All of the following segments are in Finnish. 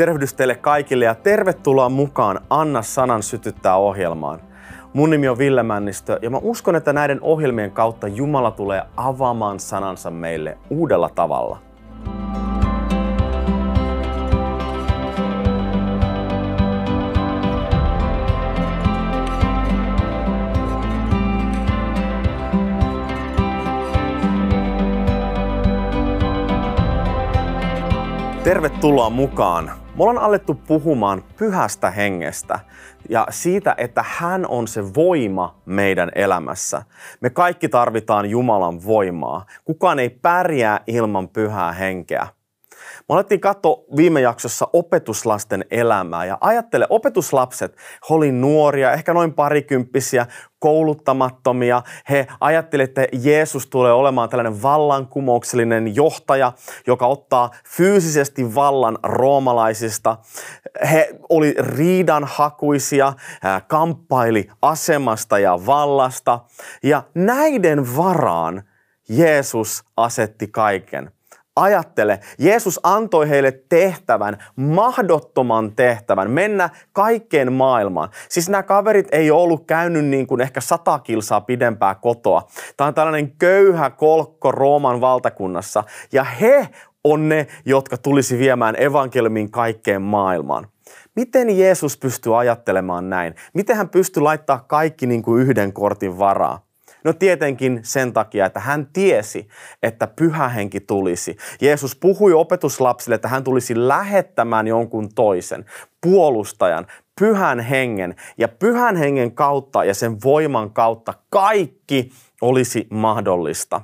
Tervehdys teille kaikille ja tervetuloa mukaan Anna sanan sytyttää ohjelmaan. Mun nimi on Ville Männistö ja mä uskon, että näiden ohjelmien kautta Jumala tulee avaamaan sanansa meille uudella tavalla. Tervetuloa mukaan. Me ollaan alettu puhumaan pyhästä hengestä ja siitä, että hän on se voima meidän elämässä. Me kaikki tarvitaan Jumalan voimaa. Kukaan ei pärjää ilman pyhää henkeä. Me alettiin katsoa viime jaksossa opetuslasten elämää ja ajattele, opetuslapset, oli nuoria, ehkä noin parikymppisiä, kouluttamattomia. He ajattelivat, että Jeesus tulee olemaan tällainen vallankumouksellinen johtaja, joka ottaa fyysisesti vallan roomalaisista. He oli riidanhakuisia, kamppaili asemasta ja vallasta. Ja näiden varaan Jeesus asetti kaiken. Ajattele, Jeesus antoi heille tehtävän, mahdottoman tehtävän, mennä kaikkeen maailmaan. Siis nämä kaverit ei ollut käynyt niin kuin ehkä sata kilsaa pidempää kotoa. Tämä on tällainen köyhä kolkko Rooman valtakunnassa. Ja he on ne, jotka tulisi viemään evankeliumin kaikkeen maailmaan. Miten Jeesus pystyy ajattelemaan näin? Miten hän pystyy laittaa kaikki niin kuin yhden kortin varaa? No tietenkin sen takia, että hän tiesi, että pyhä henki tulisi. Jeesus puhui opetuslapsille, että hän tulisi lähettämään jonkun toisen, puolustajan, pyhän hengen. Ja pyhän hengen kautta ja sen voiman kautta kaikki olisi mahdollista.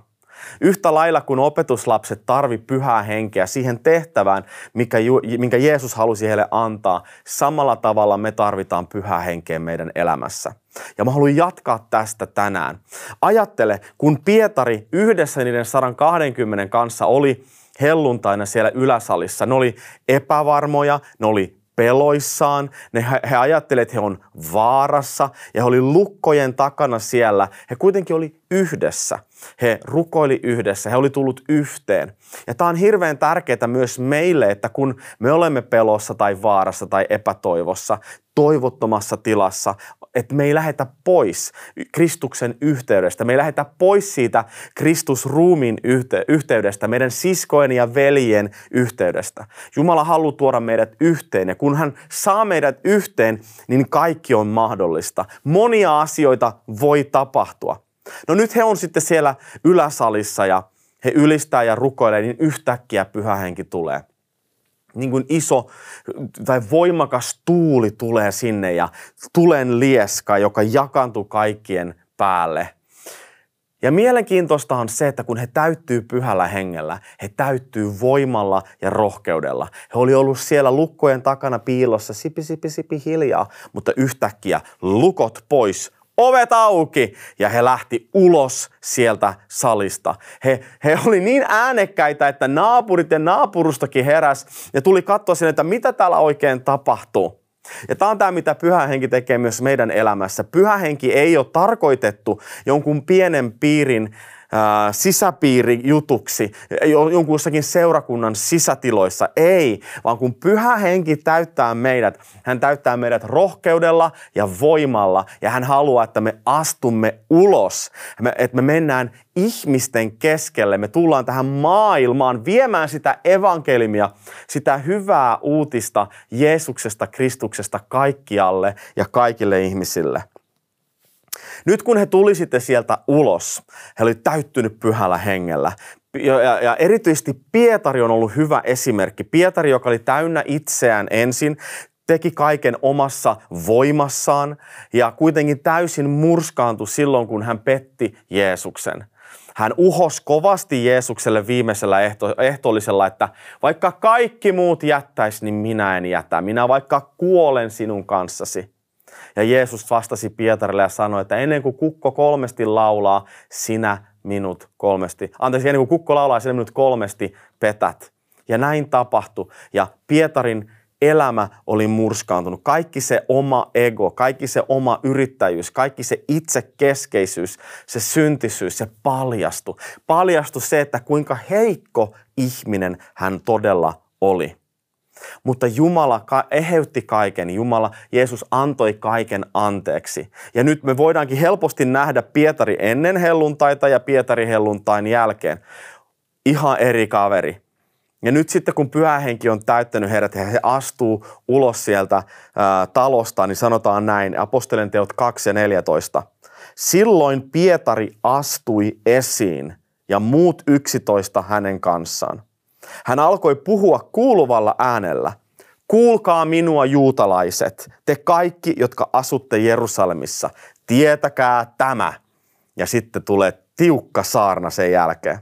Yhtä lailla kuin opetuslapset tarvi pyhää henkeä siihen tehtävään, mikä, minkä Jeesus halusi heille antaa, samalla tavalla me tarvitaan pyhää henkeä meidän elämässä. Ja mä haluan jatkaa tästä tänään. Ajattele, kun Pietari yhdessä niiden 120 kanssa oli helluntaina siellä yläsalissa, ne oli epävarmoja, ne oli peloissaan, ne, he ajattelivat, että he on vaarassa ja he oli lukkojen takana siellä. He kuitenkin oli yhdessä. He rukoili yhdessä, he oli tullut yhteen. Ja tämä on hirveän tärkeää myös meille, että kun me olemme pelossa tai vaarassa tai epätoivossa, toivottomassa tilassa, että me ei lähetä pois Kristuksen yhteydestä. Me ei lähetä pois siitä Kristusruumin yhteydestä, meidän siskojen ja veljen yhteydestä. Jumala haluaa tuoda meidät yhteen ja kun hän saa meidät yhteen, niin kaikki on mahdollista. Monia asioita voi tapahtua. No nyt he on sitten siellä yläsalissa ja he ylistää ja rukoilee, niin yhtäkkiä pyhä henki tulee. Niin kuin iso tai voimakas tuuli tulee sinne ja tulen lieska, joka jakantuu kaikkien päälle. Ja mielenkiintoista on se, että kun he täyttyy pyhällä hengellä, he täyttyy voimalla ja rohkeudella. He oli ollut siellä lukkojen takana piilossa, sipi, sipi, sipi hiljaa, mutta yhtäkkiä lukot pois, ovet auki ja he lähti ulos sieltä salista. He, he oli niin äänekkäitä, että naapurit ja naapurustakin heräs ja tuli katsoa sinne, että mitä täällä oikein tapahtuu. Ja tämä on tämä, mitä pyhä henki tekee myös meidän elämässä. Pyhä henki ei ole tarkoitettu jonkun pienen piirin sisäpiirijutuksi jonkun jossakin seurakunnan sisätiloissa. Ei, vaan kun pyhä henki täyttää meidät, hän täyttää meidät rohkeudella ja voimalla ja hän haluaa, että me astumme ulos, että me mennään ihmisten keskelle. Me tullaan tähän maailmaan viemään sitä evankelimia, sitä hyvää uutista Jeesuksesta, Kristuksesta kaikkialle ja kaikille ihmisille. Nyt kun he tuli sitten sieltä ulos, he oli täyttynyt pyhällä hengellä. Ja, ja, ja erityisesti Pietari on ollut hyvä esimerkki. Pietari, joka oli täynnä itseään ensin, teki kaiken omassa voimassaan ja kuitenkin täysin murskaantui silloin, kun hän petti Jeesuksen. Hän uhos kovasti Jeesukselle viimeisellä ehto, ehtoollisella, että vaikka kaikki muut jättäisi, niin minä en jätä. Minä vaikka kuolen sinun kanssasi. Ja Jeesus vastasi Pietarille ja sanoi, että ennen kuin kukko kolmesti laulaa, sinä minut kolmesti. Anteeksi, ennen kuin kukko laulaa, sinä minut kolmesti petät. Ja näin tapahtui. Ja Pietarin elämä oli murskaantunut. Kaikki se oma ego, kaikki se oma yrittäjyys, kaikki se itsekeskeisyys, se syntisyys, se paljastui. Paljastui se, että kuinka heikko ihminen hän todella oli. Mutta Jumala eheytti kaiken. Jumala, Jeesus antoi kaiken anteeksi. Ja nyt me voidaankin helposti nähdä Pietari ennen helluntaita ja Pietari helluntain jälkeen. Ihan eri kaveri. Ja nyt sitten kun pyhähenki on täyttänyt heidät ja he astuu ulos sieltä ää, talosta, niin sanotaan näin, apostelen teot 2 ja 14. Silloin Pietari astui esiin ja muut yksitoista hänen kanssaan. Hän alkoi puhua kuuluvalla äänellä. Kuulkaa minua juutalaiset, te kaikki, jotka asutte Jerusalemissa, tietäkää tämä. Ja sitten tulee tiukka saarna sen jälkeen.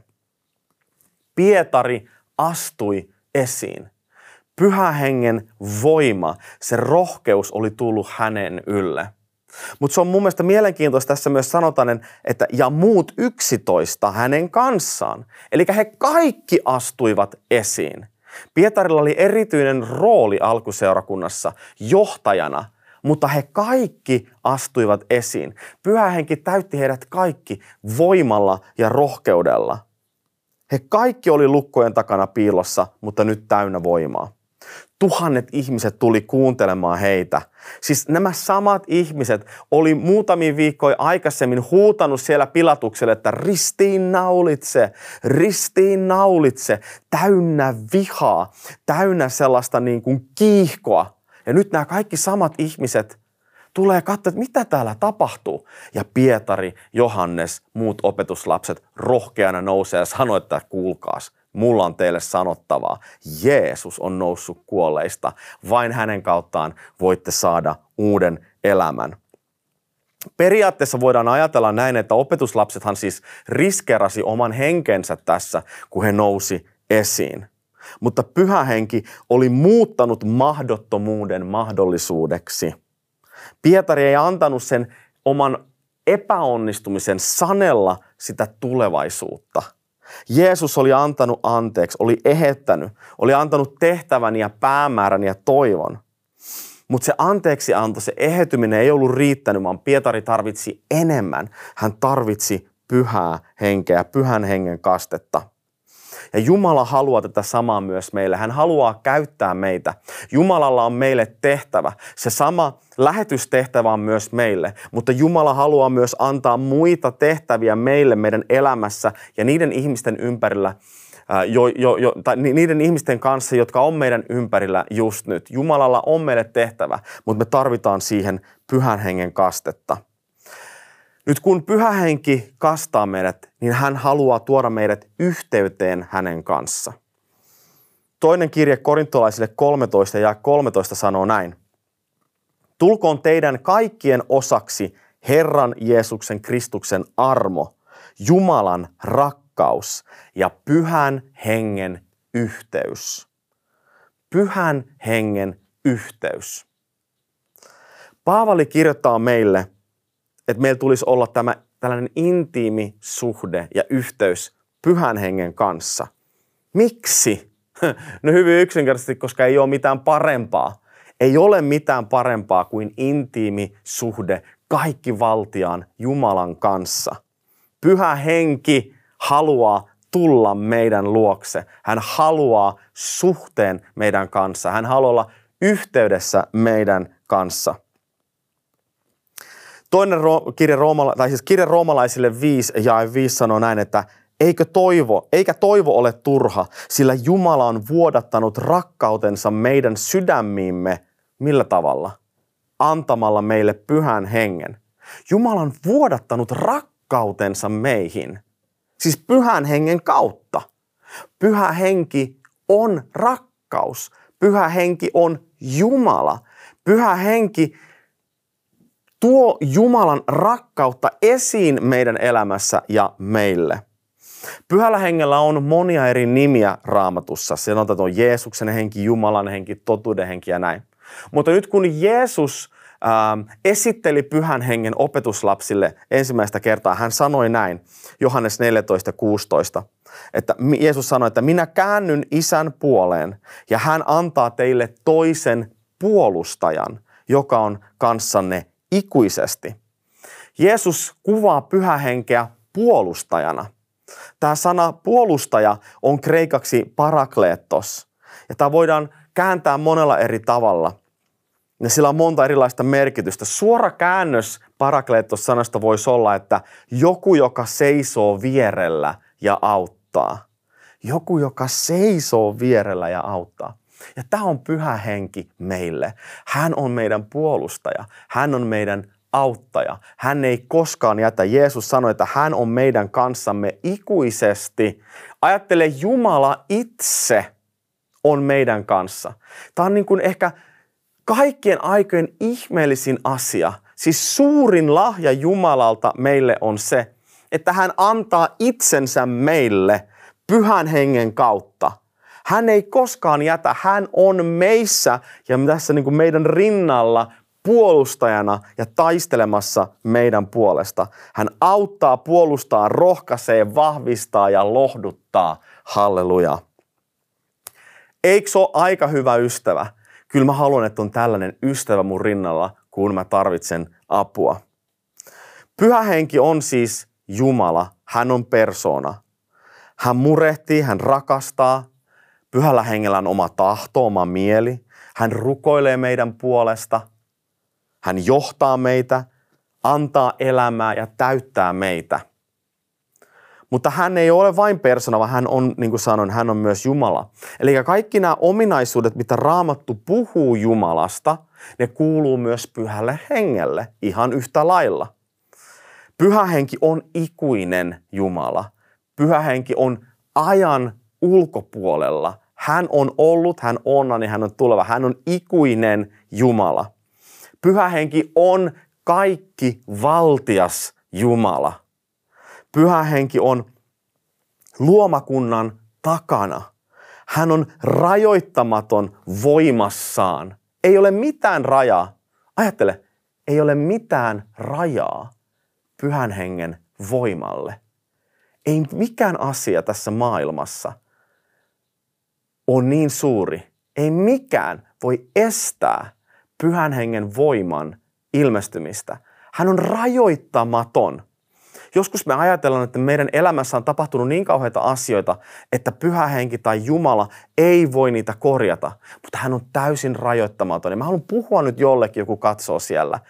Pietari astui esiin. Pyhähengen voima, se rohkeus oli tullut hänen ylle. Mutta se on mun mielestä mielenkiintoista tässä myös sanotaan, että ja muut yksitoista hänen kanssaan. Eli he kaikki astuivat esiin. Pietarilla oli erityinen rooli alkuseurakunnassa johtajana, mutta he kaikki astuivat esiin. Pyhä henki täytti heidät kaikki voimalla ja rohkeudella. He kaikki oli lukkojen takana piilossa, mutta nyt täynnä voimaa. Tuhannet ihmiset tuli kuuntelemaan heitä. Siis nämä samat ihmiset oli muutamia viikkoja aikaisemmin huutanut siellä pilatukselle, että ristiin naulitse, ristiin naulitse, täynnä vihaa, täynnä sellaista niin kuin kiihkoa. Ja nyt nämä kaikki samat ihmiset tulee katsoa, että mitä täällä tapahtuu. Ja Pietari, Johannes, muut opetuslapset rohkeana nousee ja sanoo, että kuulkaas, mulla on teille sanottavaa. Jeesus on noussut kuolleista. Vain hänen kauttaan voitte saada uuden elämän. Periaatteessa voidaan ajatella näin, että opetuslapsethan siis riskerasi oman henkensä tässä, kun he nousi esiin. Mutta pyhä henki oli muuttanut mahdottomuuden mahdollisuudeksi. Pietari ei antanut sen oman epäonnistumisen sanella sitä tulevaisuutta – Jeesus oli antanut anteeksi, oli ehettänyt, oli antanut tehtävän ja päämäärän ja toivon. Mutta se anteeksi anto, se ehetyminen ei ollut riittänyt, vaan Pietari tarvitsi enemmän. Hän tarvitsi pyhää henkeä, pyhän hengen kastetta. Ja Jumala haluaa tätä samaa myös meille. Hän haluaa käyttää meitä. Jumalalla on meille tehtävä. Se sama lähetystehtävä on myös meille, mutta Jumala haluaa myös antaa muita tehtäviä meille meidän elämässä ja niiden ihmisten ympärillä, jo, jo, jo, tai niiden ihmisten kanssa, jotka on meidän ympärillä just nyt. Jumalalla on meille tehtävä, mutta me tarvitaan siihen pyhän hengen kastetta. Nyt kun pyhä henki kastaa meidät, niin hän haluaa tuoda meidät yhteyteen hänen kanssa. Toinen kirje korintolaisille 13 ja 13 sanoo näin. Tulkoon teidän kaikkien osaksi Herran Jeesuksen Kristuksen armo, Jumalan rakkaus ja pyhän hengen yhteys. Pyhän hengen yhteys. Paavali kirjoittaa meille, että meillä tulisi olla tämä tällainen intiimi suhde ja yhteys pyhän hengen kanssa. Miksi? No hyvin yksinkertaisesti, koska ei ole mitään parempaa. Ei ole mitään parempaa kuin intiimi suhde kaikki valtiaan Jumalan kanssa. Pyhä henki haluaa tulla meidän luokse. Hän haluaa suhteen meidän kanssa. Hän haluaa olla yhteydessä meidän kanssa. Toinen kirja, roomala, tai siis kirja roomalaisille 5 ja 5 sanoo näin, että Eikö toivo, eikä toivo ole turha, sillä Jumala on vuodattanut rakkautensa meidän sydämiimme millä tavalla? Antamalla meille pyhän hengen. Jumala on vuodattanut rakkautensa meihin, siis pyhän hengen kautta. Pyhä henki on rakkaus. Pyhä henki on Jumala. Pyhä henki tuo Jumalan rakkautta esiin meidän elämässä ja meille. Pyhällä hengellä on monia eri nimiä raamatussa. Siellä on Jeesuksen henki, Jumalan henki, totuuden henki ja näin. Mutta nyt kun Jeesus ähm, esitteli pyhän hengen opetuslapsille ensimmäistä kertaa, hän sanoi näin, Johannes 14.16, että Jeesus sanoi, että minä käännyn isän puoleen ja hän antaa teille toisen puolustajan, joka on kanssanne ikuisesti. Jeesus kuvaa pyhähenkeä puolustajana. Tämä sana puolustaja on kreikaksi parakleettos. Ja tämä voidaan kääntää monella eri tavalla. Ja sillä on monta erilaista merkitystä. Suora käännös parakleettos-sanasta voisi olla, että joku, joka seisoo vierellä ja auttaa. Joku, joka seisoo vierellä ja auttaa. Ja tämä on pyhä henki meille. Hän on meidän puolustaja. Hän on meidän auttaja. Hän ei koskaan jätä. Jeesus sanoi, että hän on meidän kanssamme ikuisesti. Ajattele, Jumala itse on meidän kanssa. Tämä on niin kuin ehkä kaikkien aikojen ihmeellisin asia. Siis suurin lahja Jumalalta meille on se, että hän antaa itsensä meille pyhän hengen kautta. Hän ei koskaan jätä, hän on meissä ja tässä niin kuin meidän rinnalla puolustajana ja taistelemassa meidän puolesta. Hän auttaa, puolustaa, rohkaisee, vahvistaa ja lohduttaa. Halleluja. Eikö se ole aika hyvä ystävä? Kyllä mä haluan, että on tällainen ystävä mun rinnalla, kun mä tarvitsen apua. Pyhä henki on siis Jumala. Hän on persona. Hän murehtii, hän rakastaa. Pyhällä hengellä on oma tahto, oma mieli. Hän rukoilee meidän puolesta – hän johtaa meitä, antaa elämää ja täyttää meitä. Mutta hän ei ole vain persona, vaan hän on, niin kuin sanoin, hän on myös Jumala. Eli kaikki nämä ominaisuudet, mitä Raamattu puhuu Jumalasta, ne kuuluu myös pyhälle hengelle ihan yhtä lailla. Pyhä henki on ikuinen Jumala. Pyhä henki on ajan ulkopuolella. Hän on ollut, hän on ja hän on tuleva. Hän on ikuinen Jumala. Pyhä henki on kaikki valtias Jumala. Pyhä henki on luomakunnan takana. Hän on rajoittamaton voimassaan. Ei ole mitään rajaa. Ajattele, ei ole mitään rajaa pyhän hengen voimalle. Ei mikään asia tässä maailmassa on niin suuri. Ei mikään voi estää pyhän hengen voiman ilmestymistä. Hän on rajoittamaton. Joskus me ajatellaan, että meidän elämässä on tapahtunut niin kauheita asioita, että pyhä henki tai Jumala ei voi niitä korjata, mutta hän on täysin rajoittamaton. Ja mä haluan puhua nyt jollekin, joku katsoo siellä.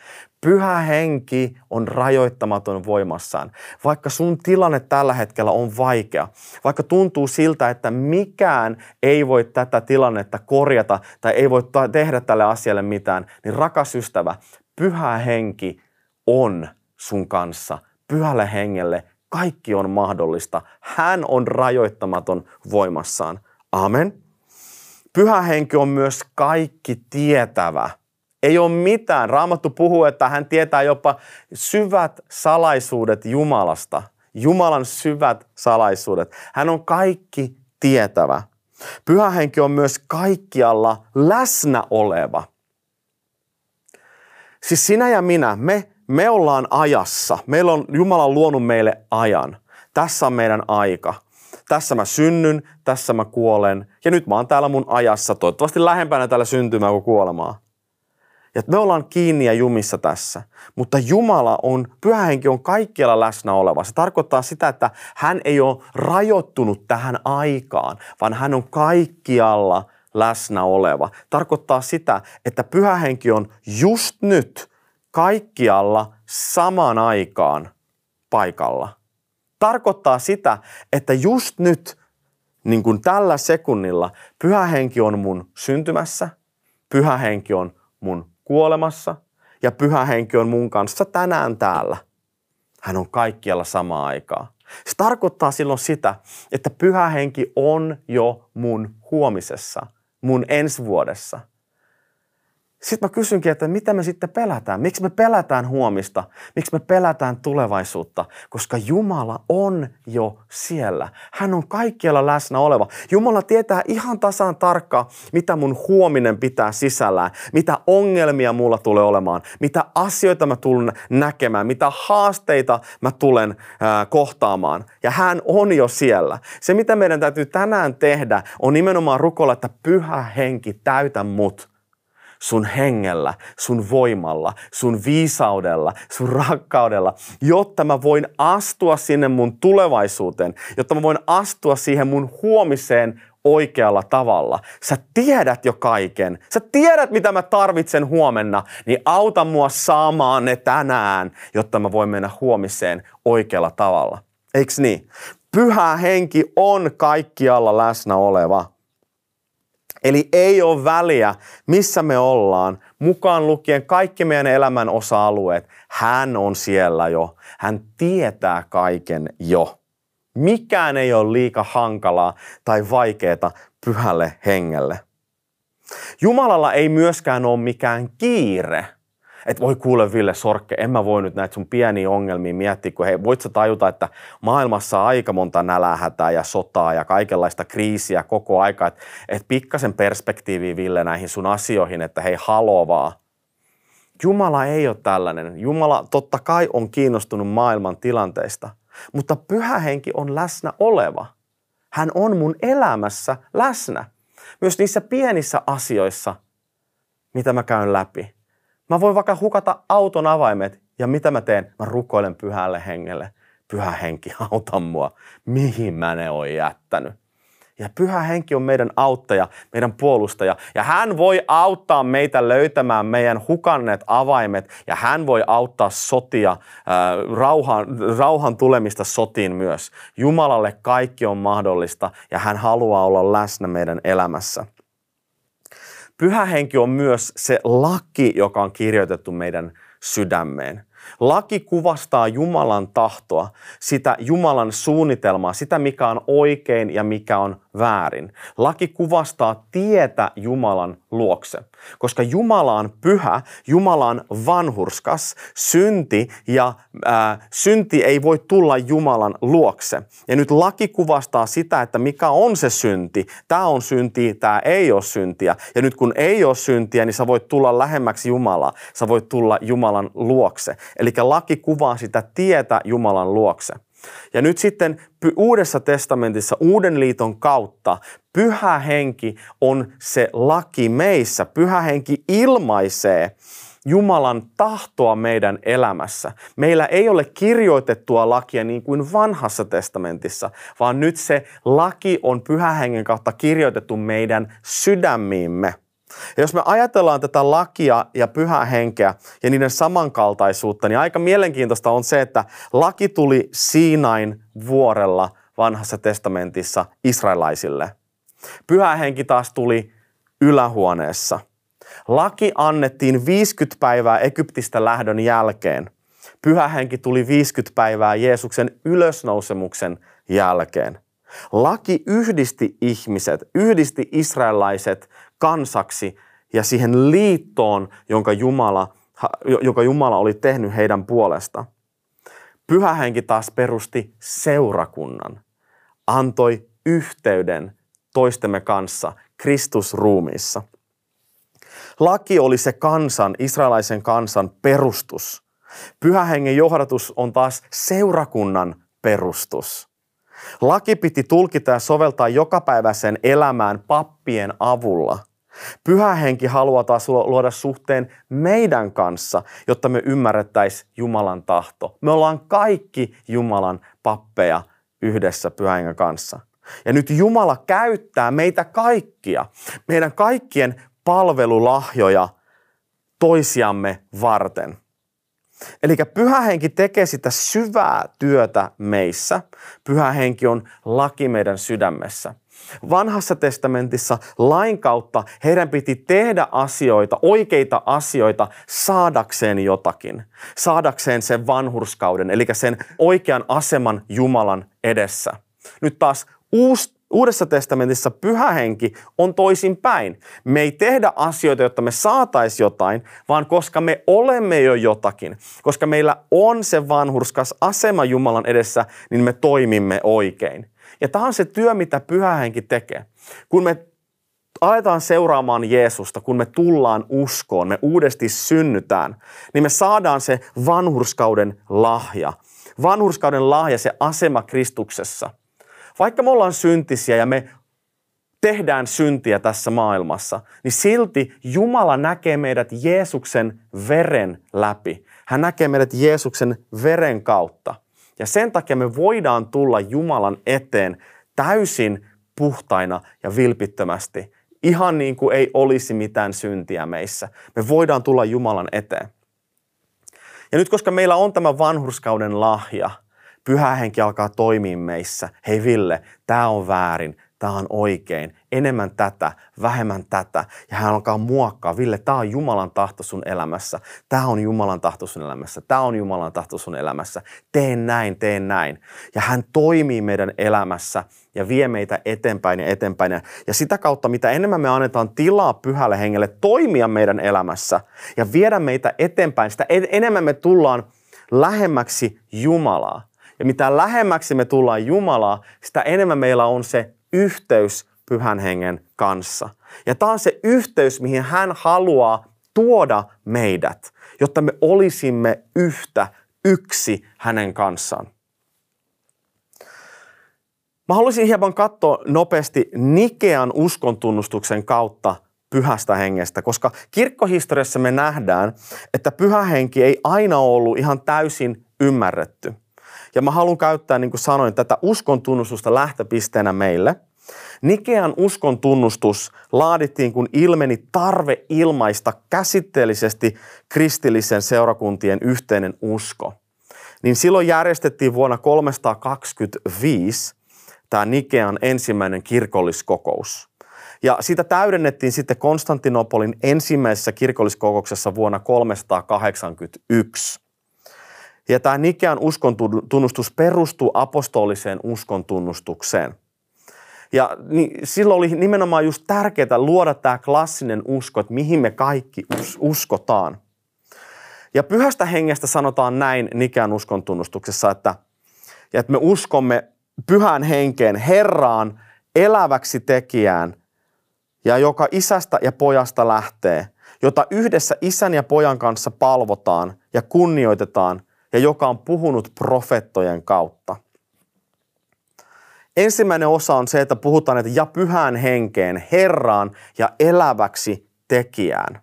Pyhä henki on rajoittamaton voimassaan. Vaikka sun tilanne tällä hetkellä on vaikea, vaikka tuntuu siltä, että mikään ei voi tätä tilannetta korjata tai ei voi tehdä tälle asialle mitään, niin rakas ystävä, pyhä henki on sun kanssa. Pyhälle hengelle kaikki on mahdollista. Hän on rajoittamaton voimassaan. Amen. Pyhä henki on myös kaikki tietävä. Ei ole mitään. Raamattu puhuu, että hän tietää jopa syvät salaisuudet Jumalasta. Jumalan syvät salaisuudet. Hän on kaikki tietävä. Pyhä henki on myös kaikkialla läsnä oleva. Siis sinä ja minä, me, me ollaan ajassa. Meillä on Jumala luonut meille ajan. Tässä on meidän aika. Tässä mä synnyn, tässä mä kuolen ja nyt mä oon täällä mun ajassa, toivottavasti lähempänä täällä syntymää kuin kuolemaa. Ja me ollaan kiinni ja jumissa tässä. Mutta Jumala on, pyhähenki on kaikkialla läsnä oleva. Se tarkoittaa sitä, että hän ei ole rajoittunut tähän aikaan, vaan hän on kaikkialla läsnä oleva. Tarkoittaa sitä, että pyhähenki on just nyt kaikkialla samaan aikaan paikalla. Tarkoittaa sitä, että just nyt, niin kuin tällä sekunnilla, pyhähenki on mun syntymässä, pyhähenki on mun kuolemassa ja pyhä henki on mun kanssa tänään täällä. Hän on kaikkialla samaan aikaa. Se tarkoittaa silloin sitä, että pyhä henki on jo mun huomisessa, mun ensi vuodessa – sitten mä kysynkin, että mitä me sitten pelätään? Miksi me pelätään huomista? Miksi me pelätään tulevaisuutta? Koska Jumala on jo siellä. Hän on kaikkialla läsnä oleva. Jumala tietää ihan tasan tarkkaan, mitä mun huominen pitää sisällään, mitä ongelmia mulla tulee olemaan, mitä asioita mä tulen näkemään, mitä haasteita mä tulen kohtaamaan. Ja hän on jo siellä. Se, mitä meidän täytyy tänään tehdä, on nimenomaan rukoilla, että pyhä henki täytä mut – sun hengellä, sun voimalla, sun viisaudella, sun rakkaudella, jotta mä voin astua sinne mun tulevaisuuteen, jotta mä voin astua siihen mun huomiseen oikealla tavalla. Sä tiedät jo kaiken. Sä tiedät, mitä mä tarvitsen huomenna, niin auta mua saamaan ne tänään, jotta mä voin mennä huomiseen oikealla tavalla. Eiks niin? Pyhä henki on kaikkialla läsnä oleva. Eli ei ole väliä, missä me ollaan, mukaan lukien kaikki meidän elämän osa-alueet. Hän on siellä jo. Hän tietää kaiken jo. Mikään ei ole liika hankalaa tai vaikeaa pyhälle hengelle. Jumalalla ei myöskään ole mikään kiire. Että voi kuule Ville Sorkke, en mä voi nyt näitä sun pieniä ongelmia miettiä, kun hei, voit sä tajuta, että maailmassa on aika monta nälähätää ja sotaa ja kaikenlaista kriisiä koko aika. Että et pikkasen perspektiiviä Ville näihin sun asioihin, että hei halovaa. Jumala ei ole tällainen. Jumala totta kai on kiinnostunut maailman tilanteista – mutta pyhä henki on läsnä oleva. Hän on mun elämässä läsnä. Myös niissä pienissä asioissa, mitä mä käyn läpi. Mä voin vaikka hukata auton avaimet ja mitä mä teen? Mä rukoilen pyhälle hengelle. Pyhä henki, auta mua. Mihin mä ne oon jättänyt? Ja pyhä henki on meidän auttaja, meidän puolustaja. Ja hän voi auttaa meitä löytämään meidän hukanneet avaimet. Ja hän voi auttaa sotia, äh, rauhan, rauhan tulemista sotiin myös. Jumalalle kaikki on mahdollista ja hän haluaa olla läsnä meidän elämässä. Pyhä henki on myös se laki, joka on kirjoitettu meidän sydämeen. Laki kuvastaa Jumalan tahtoa, sitä Jumalan suunnitelmaa, sitä mikä on oikein ja mikä on väärin. Laki kuvastaa tietä Jumalan luokse, koska Jumala on pyhä, Jumala on vanhurskas, synti ja ää, synti ei voi tulla Jumalan luokse. Ja nyt laki kuvastaa sitä, että mikä on se synti. Tämä on synti, tämä ei ole syntiä. Ja nyt kun ei ole syntiä, niin sä voit tulla lähemmäksi Jumalaa. Sä voit tulla Jumalan luokse. Eli laki kuvaa sitä tietä Jumalan luokse. Ja nyt sitten Uudessa testamentissa, Uuden liiton kautta, Pyhä Henki on se laki meissä. Pyhä Henki ilmaisee Jumalan tahtoa meidän elämässä. Meillä ei ole kirjoitettua lakia niin kuin vanhassa testamentissa, vaan nyt se laki on Pyhä Hengen kautta kirjoitettu meidän sydämiimme. Ja jos me ajatellaan tätä lakia ja pyhää henkeä ja niiden samankaltaisuutta, niin aika mielenkiintoista on se, että laki tuli Siinain vuorella vanhassa testamentissa israelaisille. Pyhä henki taas tuli ylähuoneessa. Laki annettiin 50 päivää Egyptistä lähdön jälkeen. Pyhä henki tuli 50 päivää Jeesuksen ylösnousemuksen jälkeen. Laki yhdisti ihmiset, yhdisti israelaiset kansaksi ja siihen liittoon, jonka Jumala, jonka Jumala oli tehnyt heidän puolesta. Pyhä henki taas perusti seurakunnan, antoi yhteyden toistemme kanssa Kristusruumiissa. Laki oli se kansan, israelaisen kansan perustus. Pyhä hengen johdatus on taas seurakunnan perustus. Laki piti tulkita ja soveltaa jokapäiväisen elämään pappien avulla. Pyhä henki haluaa taas luoda suhteen meidän kanssa, jotta me ymmärrettäisiin Jumalan tahto. Me ollaan kaikki Jumalan pappeja yhdessä pyhän kanssa. Ja nyt Jumala käyttää meitä kaikkia, meidän kaikkien palvelulahjoja toisiamme varten. Eli pyhä henki tekee sitä syvää työtä meissä. Pyhä henki on laki meidän sydämessä. Vanhassa testamentissa lain kautta heidän piti tehdä asioita, oikeita asioita, saadakseen jotakin. Saadakseen sen vanhurskauden, eli sen oikean aseman Jumalan edessä. Nyt taas uusi Uudessa testamentissa pyhä henki on toisin päin. Me ei tehdä asioita, jotta me saataisiin jotain, vaan koska me olemme jo jotakin, koska meillä on se vanhurskas asema Jumalan edessä, niin me toimimme oikein. Ja tämä on se työ, mitä pyhä henki tekee. Kun me aletaan seuraamaan Jeesusta, kun me tullaan uskoon, me uudesti synnytään, niin me saadaan se vanhurskauden lahja. Vanhurskauden lahja, se asema Kristuksessa – vaikka me ollaan syntisiä ja me tehdään syntiä tässä maailmassa, niin silti Jumala näkee meidät Jeesuksen veren läpi. Hän näkee meidät Jeesuksen veren kautta. Ja sen takia me voidaan tulla Jumalan eteen täysin puhtaina ja vilpittömästi. Ihan niin kuin ei olisi mitään syntiä meissä. Me voidaan tulla Jumalan eteen. Ja nyt koska meillä on tämä vanhurskauden lahja, pyhä henki alkaa toimia meissä. Hei Ville, tämä on väärin, tämä on oikein, enemmän tätä, vähemmän tätä. Ja hän alkaa muokkaa, Ville, tämä on Jumalan tahto sun elämässä, tämä on Jumalan tahto sun elämässä, tämä on Jumalan tahto sun elämässä, teen näin, teen näin. Ja hän toimii meidän elämässä ja vie meitä eteenpäin ja eteenpäin. Ja sitä kautta, mitä enemmän me annetaan tilaa pyhälle hengelle toimia meidän elämässä ja viedä meitä eteenpäin, sitä enemmän me tullaan lähemmäksi Jumalaa. Ja mitä lähemmäksi me tullaan Jumalaa, sitä enemmän meillä on se yhteys pyhän hengen kanssa. Ja tämä on se yhteys, mihin hän haluaa tuoda meidät, jotta me olisimme yhtä, yksi hänen kanssaan. Mä haluaisin hieman katsoa nopeasti Nikean uskontunnustuksen kautta pyhästä hengestä, koska kirkkohistoriassa me nähdään, että pyhä henki ei aina ollut ihan täysin ymmärretty. Ja mä haluan käyttää, niin kuin sanoin, tätä uskon tunnustusta lähtöpisteenä meille. Nikean uskon tunnustus laadittiin, kun ilmeni tarve ilmaista käsitteellisesti kristillisen seurakuntien yhteinen usko. Niin silloin järjestettiin vuonna 325 tämä Nikean ensimmäinen kirkolliskokous. Ja sitä täydennettiin sitten Konstantinopolin ensimmäisessä kirkolliskokouksessa vuonna 381. Ja tämä Nikean uskon tunnustus perustuu apostoliseen uskon tunnustukseen. Ja niin, silloin oli nimenomaan just tärkeää luoda tämä klassinen usko, että mihin me kaikki us- uskotaan. Ja pyhästä hengestä sanotaan näin Nikean uskon tunnustuksessa, että, että me uskomme pyhän henkeen, Herraan, eläväksi tekijään, ja joka isästä ja pojasta lähtee, jota yhdessä isän ja pojan kanssa palvotaan ja kunnioitetaan – ja joka on puhunut profettojen kautta. Ensimmäinen osa on se, että puhutaan, että ja pyhään henkeen, Herraan ja eläväksi tekijään.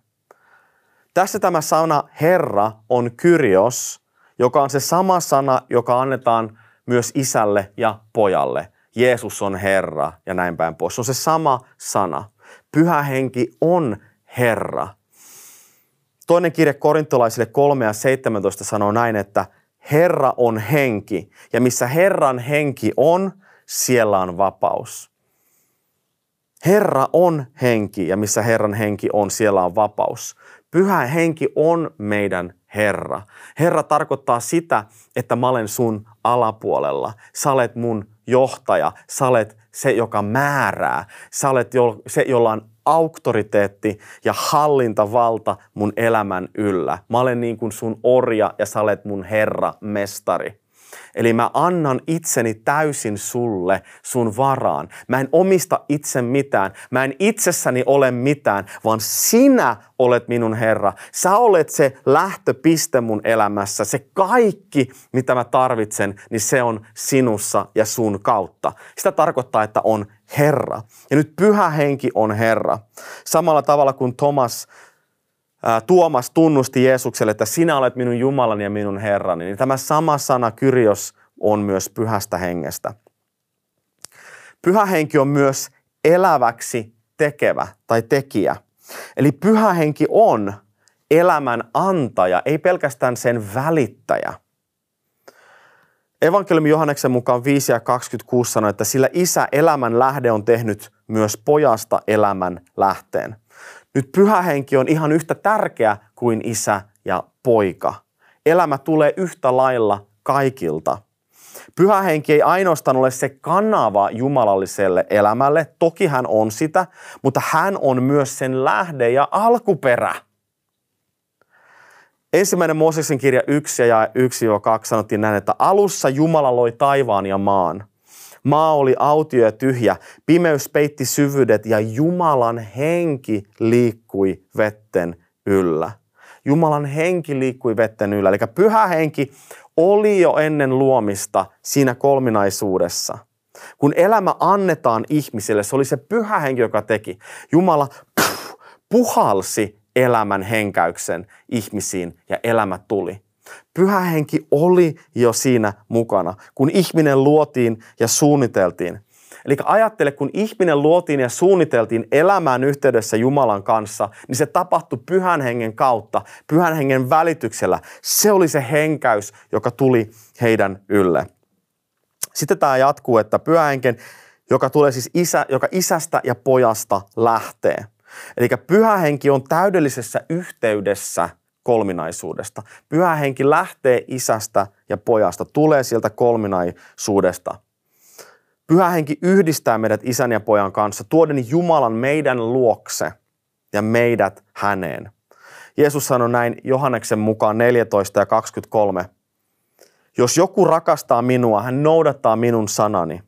Tässä tämä sana Herra on kyrios, joka on se sama sana, joka annetaan myös isälle ja pojalle. Jeesus on Herra ja näin päin pois. Se on se sama sana. Pyhä henki on Herra. Toinen kirje korintolaisille 3 ja 17 sanoo näin, että Herra on henki ja missä Herran henki on, siellä on vapaus. Herra on henki ja missä Herran henki on, siellä on vapaus. Pyhä henki on meidän Herra. Herra tarkoittaa sitä, että mä olen sun alapuolella. Sä olet mun johtaja. Sä olet se, joka määrää. Sä olet se, jolla on auktoriteetti ja hallintavalta mun elämän yllä. Mä olen niin kuin sun orja ja sä olet mun herra, mestari. Eli mä annan itseni täysin sulle, sun varaan. Mä en omista itse mitään. Mä en itsessäni ole mitään, vaan sinä olet minun Herra. Sä olet se lähtöpiste mun elämässä. Se kaikki, mitä mä tarvitsen, niin se on sinussa ja sun kautta. Sitä tarkoittaa, että on Herra. Ja nyt pyhä henki on Herra. Samalla tavalla kuin Thomas Tuomas tunnusti Jeesukselle, että sinä olet minun Jumalani ja minun Herrani, niin tämä sama sana Kyrios on myös pyhästä hengestä. Pyhä henki on myös eläväksi tekevä tai tekijä. Eli pyhä henki on elämän antaja, ei pelkästään sen välittäjä. Evankeliumi Johanneksen mukaan 5 ja 26 sanoo, että sillä isä elämän lähde on tehnyt myös pojasta elämän lähteen. Nyt pyhä henki on ihan yhtä tärkeä kuin isä ja poika. Elämä tulee yhtä lailla kaikilta. Pyhä henki ei ainoastaan ole se kanava jumalalliselle elämälle, toki hän on sitä, mutta hän on myös sen lähde ja alkuperä. Ensimmäinen Mooseksen kirja 1 ja 1-2 sanottiin näin, että alussa Jumala loi taivaan ja maan. Maa oli autio ja tyhjä, pimeys peitti syvyydet ja Jumalan henki liikkui vetten yllä. Jumalan henki liikkui vetten yllä. Eli pyhä henki oli jo ennen luomista siinä kolminaisuudessa. Kun elämä annetaan ihmisille, se oli se pyhä henki, joka teki. Jumala puhalsi elämän henkäyksen ihmisiin ja elämä tuli. Pyhä henki oli jo siinä mukana, kun ihminen luotiin ja suunniteltiin. Eli ajattele, kun ihminen luotiin ja suunniteltiin elämään yhteydessä Jumalan kanssa, niin se tapahtui pyhän hengen kautta, pyhän hengen välityksellä. Se oli se henkäys, joka tuli heidän ylle. Sitten tämä jatkuu, että pyhä hengen, joka tulee siis isä, joka isästä ja pojasta lähtee. Eli pyhä henki on täydellisessä yhteydessä kolminaisuudesta. Pyhä henki lähtee isästä ja pojasta, tulee sieltä kolminaisuudesta. Pyhä henki yhdistää meidät isän ja pojan kanssa, tuoden Jumalan meidän luokse ja meidät häneen. Jeesus sanoi näin Johanneksen mukaan 14 ja 23. Jos joku rakastaa minua, hän noudattaa minun sanani.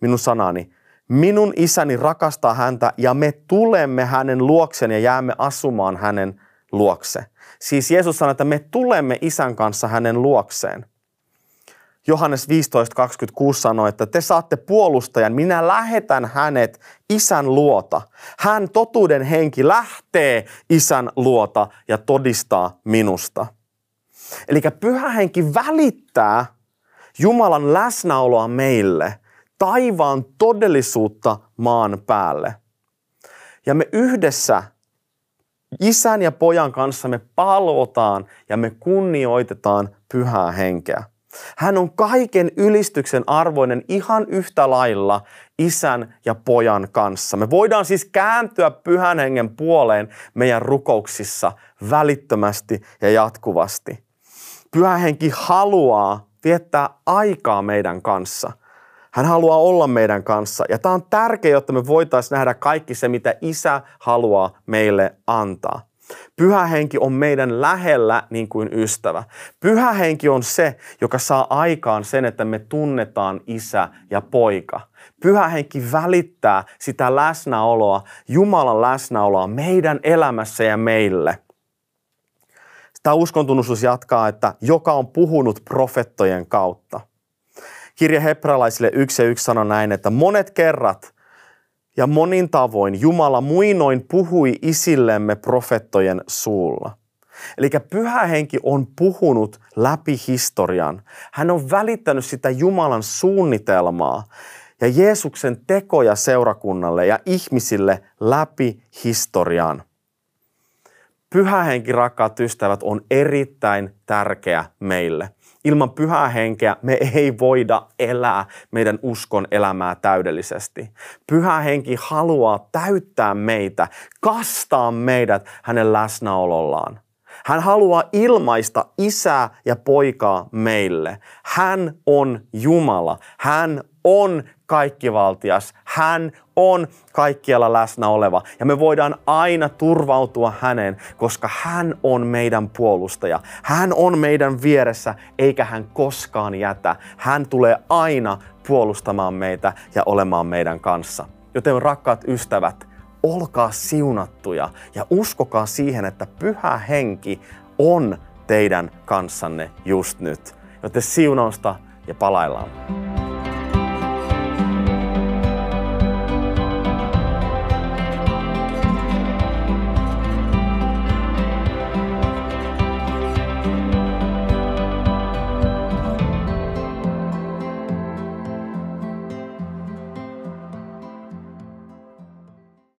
Minun sanani. Minun isäni rakastaa häntä ja me tulemme hänen luokseen ja jäämme asumaan hänen luokse. Siis Jeesus sanoi, että me tulemme isän kanssa hänen luokseen. Johannes 15.26 sanoi, että te saatte puolustajan, minä lähetän hänet isän luota. Hän totuuden henki lähtee isän luota ja todistaa minusta. Eli pyhä henki välittää Jumalan läsnäoloa meille, taivaan todellisuutta maan päälle. Ja me yhdessä isän ja pojan kanssa me palvotaan ja me kunnioitetaan pyhää henkeä. Hän on kaiken ylistyksen arvoinen ihan yhtä lailla isän ja pojan kanssa. Me voidaan siis kääntyä pyhän hengen puoleen meidän rukouksissa välittömästi ja jatkuvasti. Pyhä henki haluaa viettää aikaa meidän kanssa. Hän haluaa olla meidän kanssa. Ja tämä on tärkeää, jotta me voitaisiin nähdä kaikki se, mitä isä haluaa meille antaa. Pyhä henki on meidän lähellä niin kuin ystävä. Pyhä henki on se, joka saa aikaan sen, että me tunnetaan isä ja poika. Pyhä henki välittää sitä läsnäoloa, Jumalan läsnäoloa meidän elämässä ja meille. Tämä uskontunnustus jatkaa, että joka on puhunut profettojen kautta. Kirja Hebralaisille 1 ja 1 sanoo näin, että monet kerrat ja monin tavoin Jumala muinoin puhui isillemme profettojen suulla. Eli pyhä henki on puhunut läpi historian. Hän on välittänyt sitä Jumalan suunnitelmaa ja Jeesuksen tekoja seurakunnalle ja ihmisille läpi historian. Pyhä henki, rakkaat ystävät, on erittäin tärkeä meille. Ilman pyhää henkeä me ei voida elää meidän uskon elämää täydellisesti. Pyhä henki haluaa täyttää meitä, kastaa meidät hänen läsnäolollaan. Hän haluaa ilmaista isää ja poikaa meille. Hän on Jumala. Hän on kaikkivaltias. Hän on kaikkialla läsnä oleva ja me voidaan aina turvautua häneen, koska hän on meidän puolustaja. Hän on meidän vieressä eikä hän koskaan jätä. Hän tulee aina puolustamaan meitä ja olemaan meidän kanssa. Joten rakkaat ystävät, olkaa siunattuja ja uskokaa siihen, että pyhä henki on teidän kanssanne just nyt. Joten siunausta ja palaillaan.